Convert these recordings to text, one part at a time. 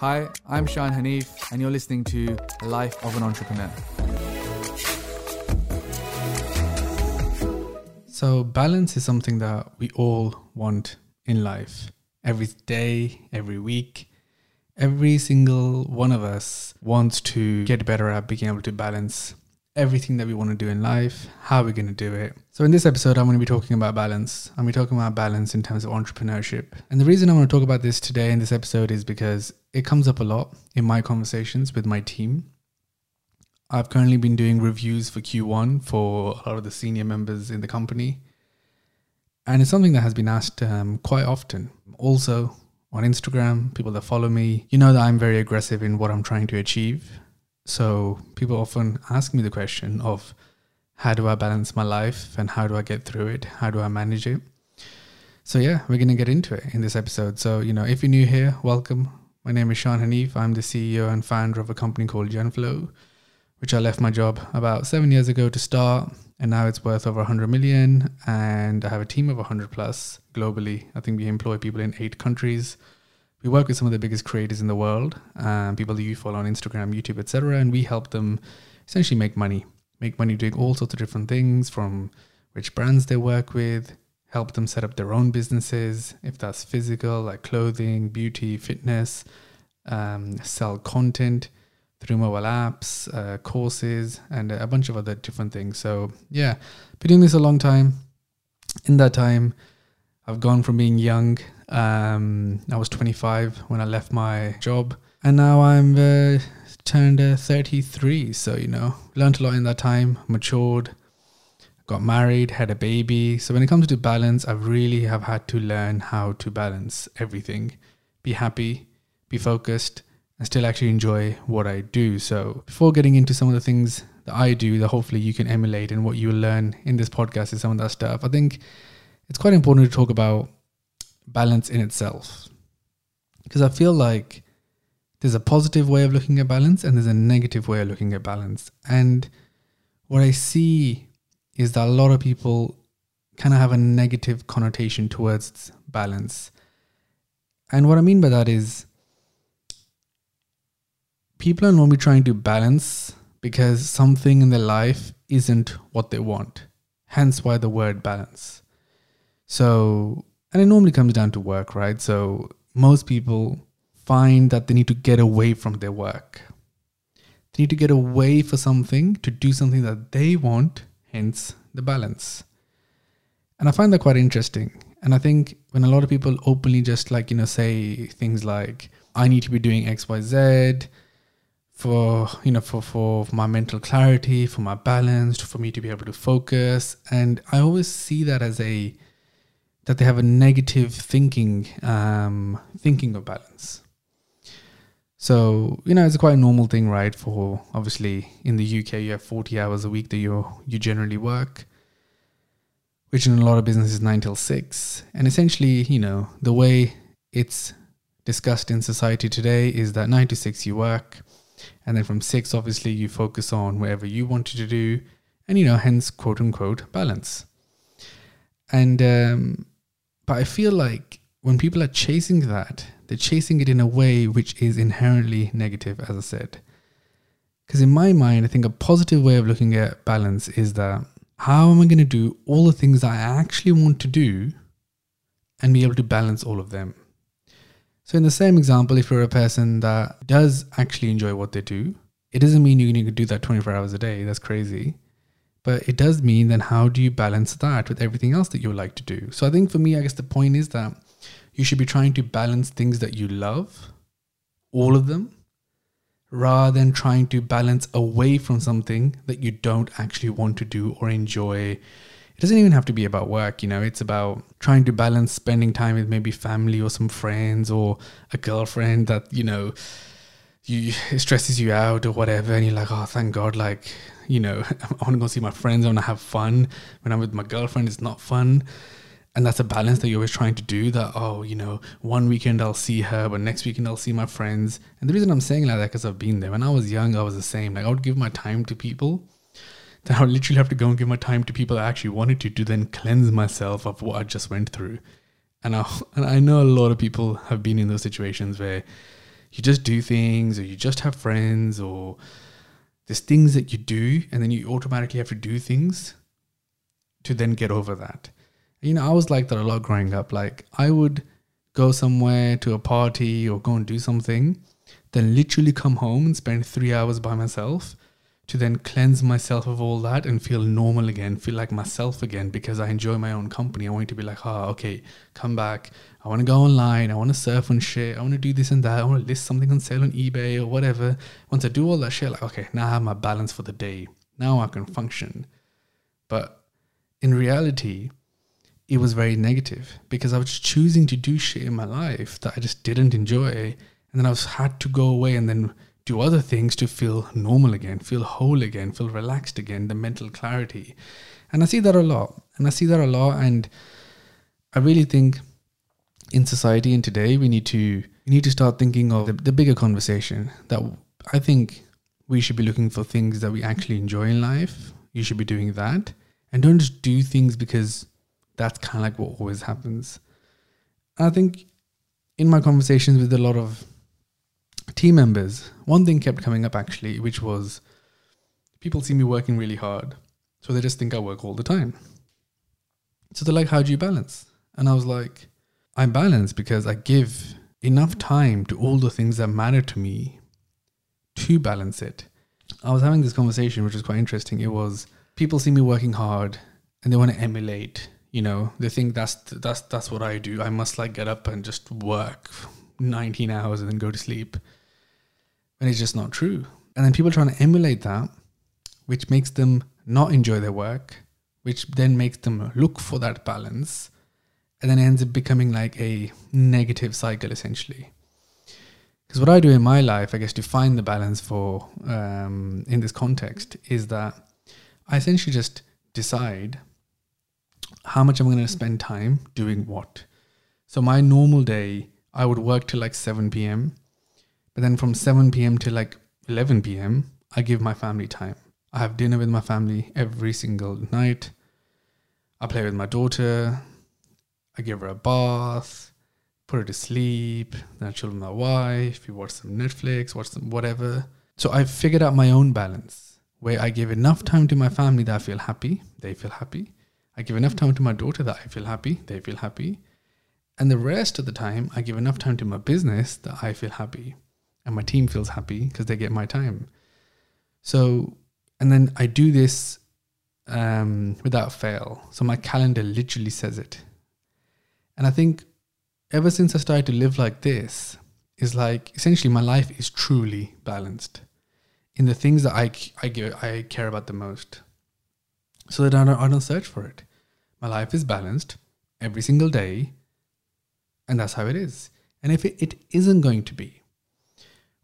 Hi, I'm Shaan Hanif, and you're listening to Life of an Entrepreneur. So, balance is something that we all want in life. Every day, every week, every single one of us wants to get better at being able to balance everything that we want to do in life, how are we're going to do it. So, in this episode, I'm going to be talking about balance. I'm going to be talking about balance in terms of entrepreneurship. And the reason I want to talk about this today in this episode is because it comes up a lot in my conversations with my team. I've currently been doing reviews for Q1 for a lot of the senior members in the company. And it's something that has been asked um, quite often. Also, on Instagram, people that follow me, you know that I'm very aggressive in what I'm trying to achieve. So people often ask me the question of how do I balance my life and how do I get through it? How do I manage it? So yeah, we're going to get into it in this episode. So, you know, if you're new here, welcome. My name is Shaan Hanif. I'm the CEO and founder of a company called Genflow, which I left my job about seven years ago to start. And now it's worth over 100 million. And I have a team of 100 plus globally. I think we employ people in eight countries we work with some of the biggest creators in the world, um, people that you follow on Instagram, YouTube, etc., and we help them essentially make money, make money doing all sorts of different things from which brands they work with, help them set up their own businesses, if that's physical, like clothing, beauty, fitness, um, sell content through mobile apps, uh, courses, and a bunch of other different things. So, yeah, been doing this a long time. In that time, I've gone from being young um, I was 25 when I left my job, and now I'm uh, turned uh, 33. So you know, learned a lot in that time, matured, got married, had a baby. So when it comes to balance, I really have had to learn how to balance everything, be happy, be focused, and still actually enjoy what I do. So before getting into some of the things that I do, that hopefully you can emulate, and what you learn in this podcast is some of that stuff. I think it's quite important to talk about balance in itself. Because I feel like there's a positive way of looking at balance and there's a negative way of looking at balance. And what I see is that a lot of people kind of have a negative connotation towards balance. And what I mean by that is people are normally trying to balance because something in their life isn't what they want. Hence why the word balance. So and it normally comes down to work, right? So most people find that they need to get away from their work. They need to get away for something to do something that they want, hence the balance. And I find that quite interesting. And I think when a lot of people openly just like, you know, say things like, I need to be doing XYZ for, you know, for, for my mental clarity, for my balance, for me to be able to focus. And I always see that as a that they have a negative thinking um, thinking of balance. So you know it's quite a normal thing, right? For obviously in the UK you have forty hours a week that you you generally work, which in a lot of businesses nine till six, and essentially you know the way it's discussed in society today is that nine to six you work, and then from six obviously you focus on whatever you wanted to do, and you know hence quote unquote balance. And um, but I feel like when people are chasing that, they're chasing it in a way which is inherently negative, as I said. Because in my mind, I think a positive way of looking at balance is that how am I going to do all the things I actually want to do and be able to balance all of them? So, in the same example, if you're a person that does actually enjoy what they do, it doesn't mean you need to do that 24 hours a day. That's crazy. But it does mean then how do you balance that with everything else that you would like to do? So I think for me, I guess the point is that you should be trying to balance things that you love, all of them, rather than trying to balance away from something that you don't actually want to do or enjoy. It doesn't even have to be about work, you know, it's about trying to balance spending time with maybe family or some friends or a girlfriend that, you know, you stresses you out or whatever and you're like, oh thank God, like you know, I want to go see my friends. I want to have fun. When I'm with my girlfriend, it's not fun. And that's a balance that you're always trying to do that, oh, you know, one weekend I'll see her, but next weekend I'll see my friends. And the reason I'm saying like that, because I've been there. When I was young, I was the same. Like I would give my time to people. Then I would literally have to go and give my time to people I actually wanted to, to then cleanse myself of what I just went through. And I, and I know a lot of people have been in those situations where you just do things or you just have friends or there's things that you do and then you automatically have to do things to then get over that. You know, I was like that a lot growing up. Like I would go somewhere to a party or go and do something, then literally come home and spend three hours by myself to then cleanse myself of all that and feel normal again, feel like myself again because I enjoy my own company. I want to be like, oh, okay, come back. I want to go online. I want to surf on shit. I want to do this and that. I want to list something on sale on eBay or whatever. Once I do all that shit, like, okay, now I have my balance for the day. Now I can function. But in reality, it was very negative because I was choosing to do shit in my life that I just didn't enjoy. And then I was had to go away and then do other things to feel normal again, feel whole again, feel relaxed again, the mental clarity. And I see that a lot. And I see that a lot. And I really think in society and today we need to we need to start thinking of the, the bigger conversation that I think we should be looking for things that we actually enjoy in life. You should be doing that. And don't just do things because that's kind of like what always happens. And I think in my conversations with a lot of team members, one thing kept coming up actually, which was people see me working really hard. So they just think I work all the time. So they're like, how do you balance? And I was like, I balance because I give enough time to all the things that matter to me to balance it. I was having this conversation, which was quite interesting. It was people see me working hard and they want to emulate. You know, they think that's that's that's what I do. I must like get up and just work 19 hours and then go to sleep when it's just not true. And then people trying to emulate that, which makes them not enjoy their work, which then makes them look for that balance, and then ends up becoming like a negative cycle essentially. Because what I do in my life, I guess, to find the balance for um, in this context is that I essentially just decide how much I'm going to spend time doing what. So my normal day, I would work till like 7 p.m. But then from 7 p.m. to like 11 p.m., I give my family time. I have dinner with my family every single night. I play with my daughter. I give her a bath, put her to sleep. Then I chill with my wife. We watch some Netflix, watch some whatever. So I've figured out my own balance where I give enough time to my family that I feel happy, they feel happy. I give enough time to my daughter that I feel happy, they feel happy. And the rest of the time, I give enough time to my business that I feel happy and my team feels happy because they get my time. So, and then I do this um, without fail. So my calendar literally says it. And I think ever since I started to live like this, is like essentially my life is truly balanced in the things that I I give I care about the most. So that I don't, I don't search for it. My life is balanced every single day, and that's how it is. And if it, it isn't going to be,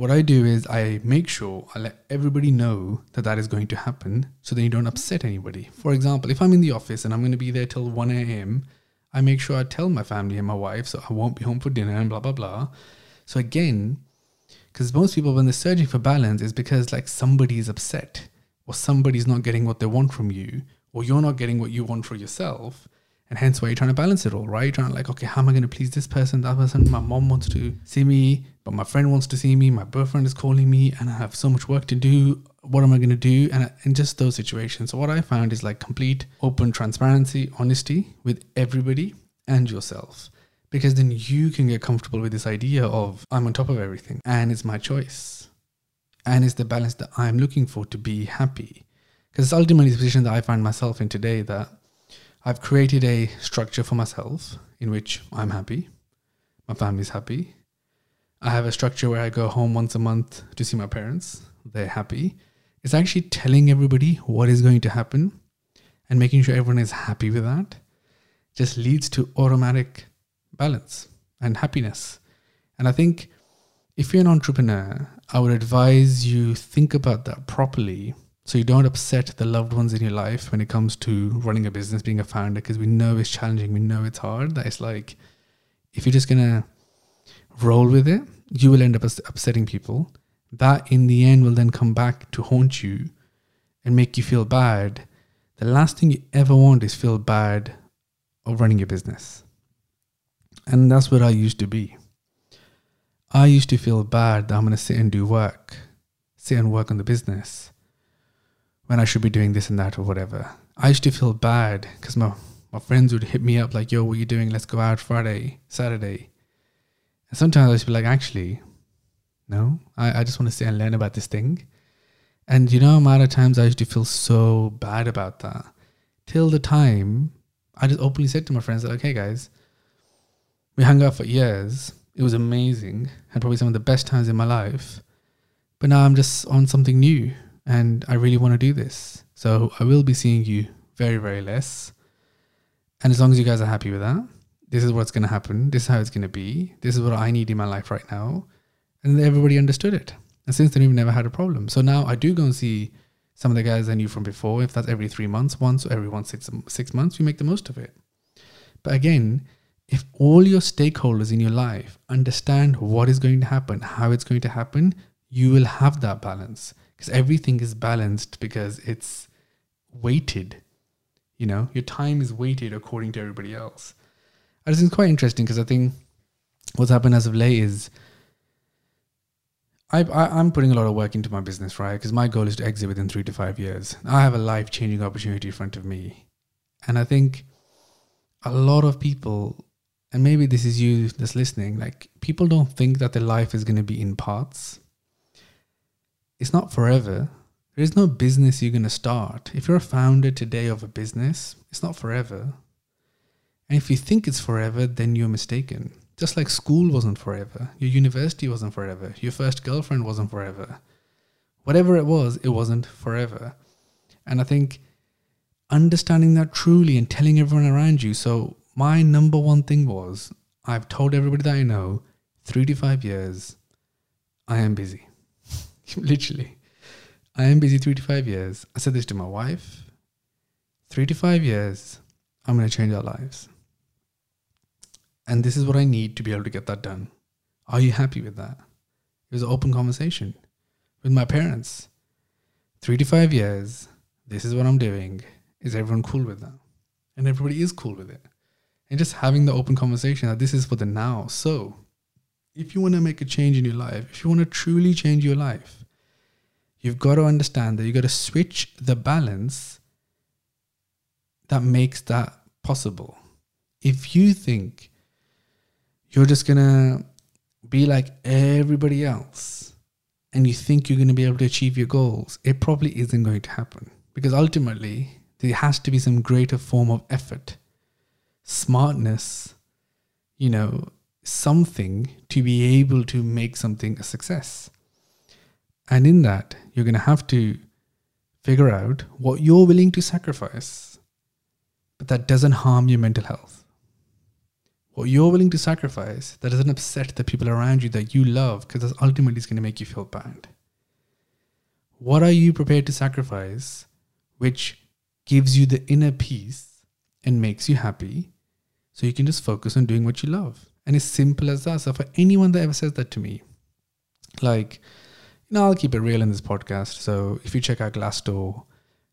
what I do is I make sure I let everybody know that that is going to happen so then you don't upset anybody. For example, if I'm in the office and I'm going to be there till 1 a.m., I make sure I tell my family and my wife so I won't be home for dinner and blah, blah, blah. So again, because most people, when they're searching for balance, is because like somebody is upset or somebody's not getting what they want from you or you're not getting what you want for yourself. And hence why you're trying to balance it all, right? You're trying to like, okay, how am I going to please this person, that person? My mom wants to see me, but my friend wants to see me. My boyfriend is calling me, and I have so much work to do. What am I going to do? And in just those situations, so what I found is like complete open transparency, honesty with everybody and yourself, because then you can get comfortable with this idea of I'm on top of everything, and it's my choice, and it's the balance that I'm looking for to be happy. Because it's ultimately the position that I find myself in today that I've created a structure for myself in which I'm happy, my family's happy. I have a structure where I go home once a month to see my parents. They're happy. It's actually telling everybody what is going to happen and making sure everyone is happy with that just leads to automatic balance and happiness. And I think if you're an entrepreneur, I would advise you think about that properly so you don't upset the loved ones in your life when it comes to running a business, being a founder, because we know it's challenging, we know it's hard. That it's like if you're just gonna roll with it, you will end up upsetting people. That in the end will then come back to haunt you and make you feel bad. The last thing you ever want is feel bad of running your business. And that's what I used to be. I used to feel bad that I'm going to sit and do work, sit and work on the business when I should be doing this and that or whatever. I used to feel bad because my, my friends would hit me up like, yo, what are you doing? Let's go out Friday, Saturday. And sometimes I to be like, actually, no, I, I just want to sit and learn about this thing. And you know, a amount of times I used to feel so bad about that. Till the time I just openly said to my friends, like, okay, guys, we hung out for years. It was amazing. Had probably some of the best times in my life. But now I'm just on something new and I really want to do this. So I will be seeing you very, very less. And as long as you guys are happy with that, this is what's going to happen. This is how it's going to be. This is what I need in my life right now. And everybody understood it. And since then, we've never had a problem. So now I do go and see some of the guys I knew from before. If that's every three months, once or every six months, we make the most of it. But again, if all your stakeholders in your life understand what is going to happen, how it's going to happen, you will have that balance because everything is balanced because it's weighted. You know, your time is weighted according to everybody else. I think it's quite interesting because I think what's happened as of late is I, I, am putting a lot of work into my business, right? Because my goal is to exit within three to five years. I have a life changing opportunity in front of me. And I think a lot of people, and maybe this is you that's listening, like people don't think that their life is going to be in parts. It's not forever. There is no business you're going to start. If you're a founder today of a business, it's not forever. And if you think it's forever, then you're mistaken just like school wasn't forever, your university wasn't forever, your first girlfriend wasn't forever. Whatever it was, it wasn't forever. And I think understanding that truly and telling everyone around you. So, my number one thing was I've told everybody that I know three to five years, I am busy. Literally. I am busy three to five years. I said this to my wife. Three to five years, I'm going to change our lives. And this is what I need to be able to get that done. Are you happy with that? It was an open conversation with my parents. Three to five years, this is what I'm doing. Is everyone cool with that? And everybody is cool with it. And just having the open conversation that this is for the now. So, if you want to make a change in your life, if you want to truly change your life, you've got to understand that you've got to switch the balance that makes that possible. If you think you're just gonna be like everybody else and you think you're to be able to achieve your goals, it probably isn't going to happen because ultimately there has to be some greater form of effort, smartness, you know, something to be able to make something a success. And in that, you're going to have to figure out what you're willing to sacrifice, but that doesn't harm your mental health what you're willing to sacrifice that doesn't upset the people around you that you love because that's ultimately is going to make you feel bad. What are you prepared to sacrifice which gives you the inner peace and makes you happy so you can just focus on doing what you love? And it's simple as that. So for anyone that ever says that to me, like, you know, I'll keep it real in this podcast. So if you check out Glassdoor,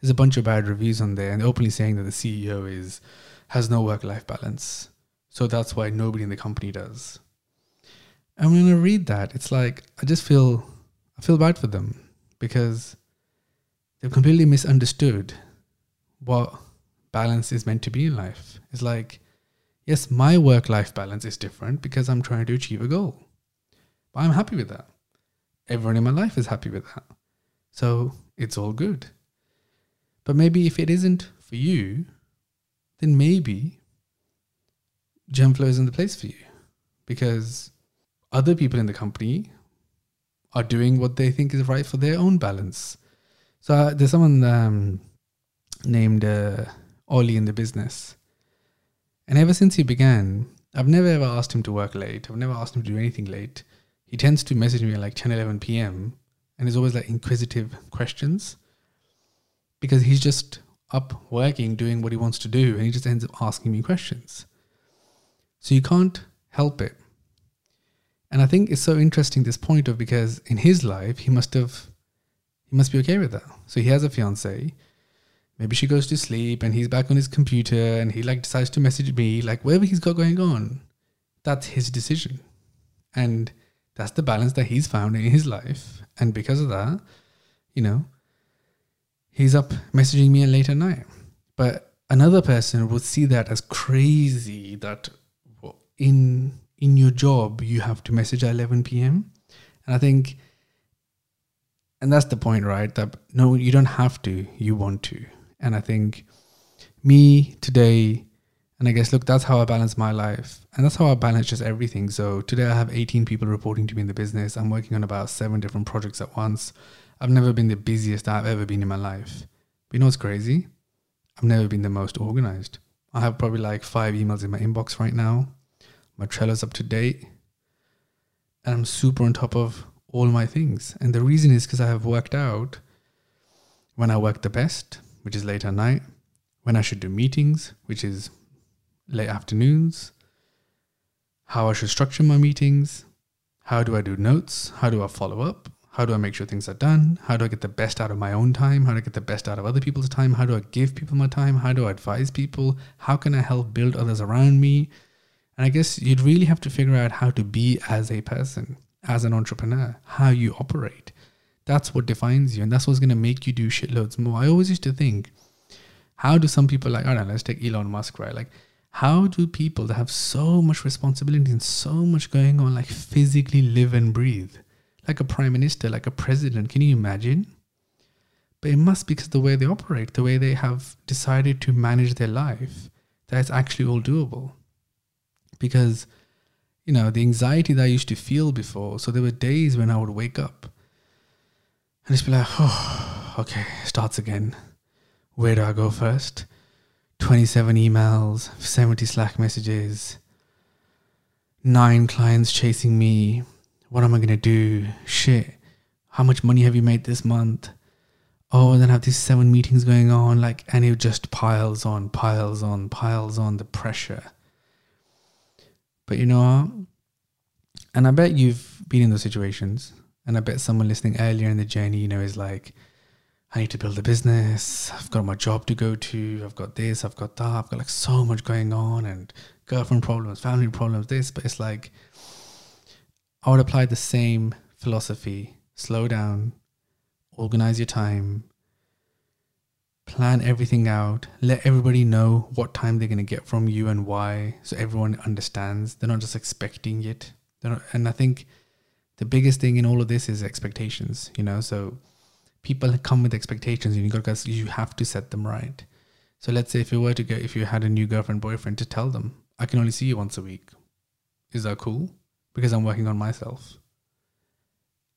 there's a bunch of bad reviews on there and openly saying that the CEO is has no work life balance so that's why nobody in the company does. And when I read that, it's like I just feel I feel bad for them because they've completely misunderstood what balance is meant to be in life. It's like, yes, my work life balance is different because I'm trying to achieve a goal. But I'm happy with that. Everyone in my life is happy with that. So it's all good. But maybe if it isn't for you, then maybe Genflow isn't the place for you because other people in the company are doing what they think is right for their own balance. So uh, there's someone um, named uh, Ollie in the business. And ever since he began, I've never ever asked him to work late. I've never asked him to do anything late. He tends to message me at like 10, 11 p.m. and is always like inquisitive questions because he's just up working, doing what he wants to do. And he just ends up asking me questions. So you can't help it. And I think it's so interesting this point of because in his life he must have he must be okay with that. So he has a fiance. Maybe she goes to sleep and he's back on his computer and he like decides to message me, like whatever he's got going on, that's his decision. And That's the balance that he's found in his life. And because of that, you know, he's up messaging me late at night. But another person would see that as crazy that in in your job you have to message at 11 p.m. And I think and that's the point, right? That no, you don't have to, you want to. And I think me today and I guess, look, that's how I balance my life. And that's how I balance just everything. So today I have 18 people reporting to me in the business. I'm working on about seven different projects at once. I've never been the busiest I've ever been in my life. But you know what's crazy? I've never been the most organized. I have probably like five emails in my inbox right now. My Trello's up to date. And I'm super on top of all my things. And the reason is because I have worked out when I work the best, which is late at night, when I should do meetings, which is late afternoons, how I should structure my meetings, how do I do notes, how do I follow up, how do I make sure things are done, how do I get the best out of my own time, how do I get the best out of other people's time, how do I give people my time, how do I advise people, how can I help build others around me. And I guess you'd really have to figure out how to be as a person, as an entrepreneur, how you operate. That's what defines you, and that's what's going to make you do shitloads more. I always used to think, how do some people like, I don't know, let's take Elon Musk, right? Like, how do people that have so much responsibility and so much going on like physically live and breathe like a prime minister like a president can you imagine but it must be because the way they operate the way they have decided to manage their life that it's actually all doable because you know the anxiety that i used to feel before so there were days when i would wake up and just be like oh okay starts again where do i go first 27 emails, 70 Slack messages, nine clients chasing me. What am I going to do? Shit. How much money have you made this month? Oh, and then I have these seven meetings going on. Like, and it just piles on, piles on, piles on the pressure. But you know And I bet you've been in those situations. And I bet someone listening earlier in the journey, you know, is like, I need to build a business. I've got my job to go to. I've got this. I've got that. I've got like so much going on and girlfriend problems, family problems, this. But it's like, I would apply the same philosophy. Slow down, organize your time, plan everything out, let everybody know what time they're going to get from you and why. So everyone understands. They're not just expecting it. Not, and I think the biggest thing in all of this is expectations, you know? So, people come with expectations and you got you have to set them right. So let's say if you were to go, if you had a new girlfriend boyfriend to tell them I can only see you once a week, is that cool? Because I'm working on myself.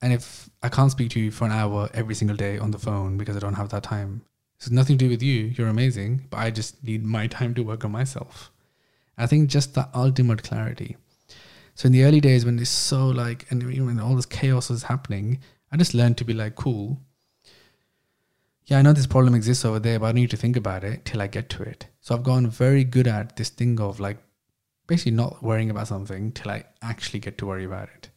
And if I can't speak to you for an hour every single day on the phone because I don't have that time, it's nothing to do with you. You're amazing, but I just need my time to work on myself. I think just the ultimate clarity. So in the early days when it's so like and when all this chaos was happening, I just learned to be like, cool, yeah, I know this problem exists over there, but I need to think about it till I get to it. So I've gotten very good at this thing of like basically not worrying about something till I actually get to worry about it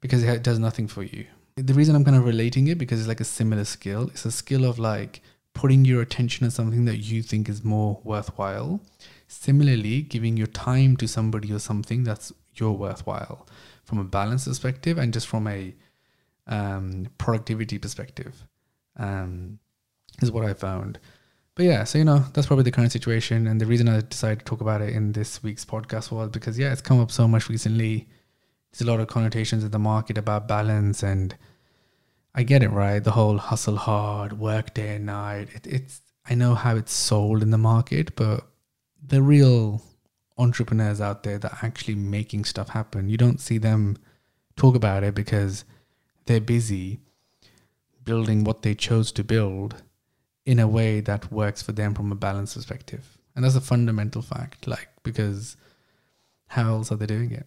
because it does nothing for you. The reason I'm kind of relating it because it's like a similar skill. It's a skill of like putting your attention on something that you think is more worthwhile. Similarly, giving your time to somebody or something that's your worthwhile from a balance perspective and just from a um, productivity perspective. Um, is what I found. But yeah, so you know, that's probably the current situation. And the reason I decided to talk about it in this week's podcast was because yeah, it's come up so much recently. There's a lot of connotations in the market about balance and I get it, right? The whole hustle hard, work day and night. It, it's I know how it's sold in the market, but the real entrepreneurs out there that are actually making stuff happen, you don't see them talk about it because they're busy building what they chose to build in a way that works for them from a balance perspective. And that's a fundamental fact, like, because how else are they doing it?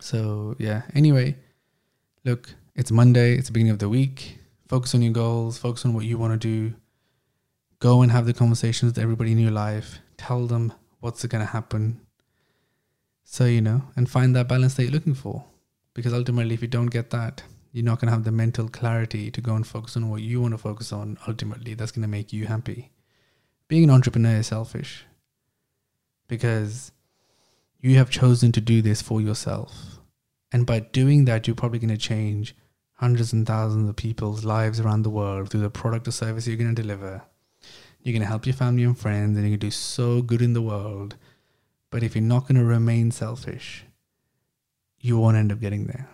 So, yeah, anyway, look, it's Monday, it's the beginning of the week. Focus on your goals, focus on what you want to do. Go and have the conversations with everybody in your life. Tell them what's going to happen. So, you know, and find that balance that you're looking for. Because ultimately, if you don't get that, you're not going to have the mental clarity to go and focus on what you want to focus on ultimately that's going to make you happy being an entrepreneur is selfish because you have chosen to do this for yourself And by doing that, you're probably going to change hundreds and thousands of people's lives around the world through the product or service you're going to deliver. You're going to help your family and friends, and going to do so good in the world. But if you're not going to remain selfish, you won't end up getting there.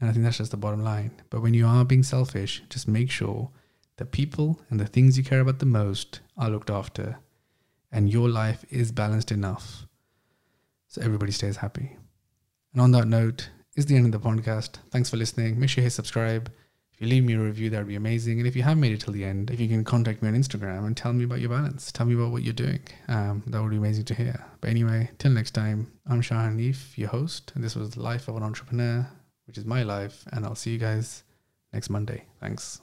And I think that's just the bottom line. But when you are being selfish, just make sure the people and the things you care about the most are looked after and your life is balanced enough so everybody stays happy. And on that note, is the end of the podcast. Thanks for listening. Make sure you hit subscribe. If you leave me a review, that would be amazing. And if you have made it till the end, if you can contact me on Instagram and tell me about your balance, tell me about what you're doing, um, that would be amazing to hear. But anyway, till next time, I'm Shah your host, and this was the life of an entrepreneur, which is my life. And I'll see you guys next Monday. Thanks.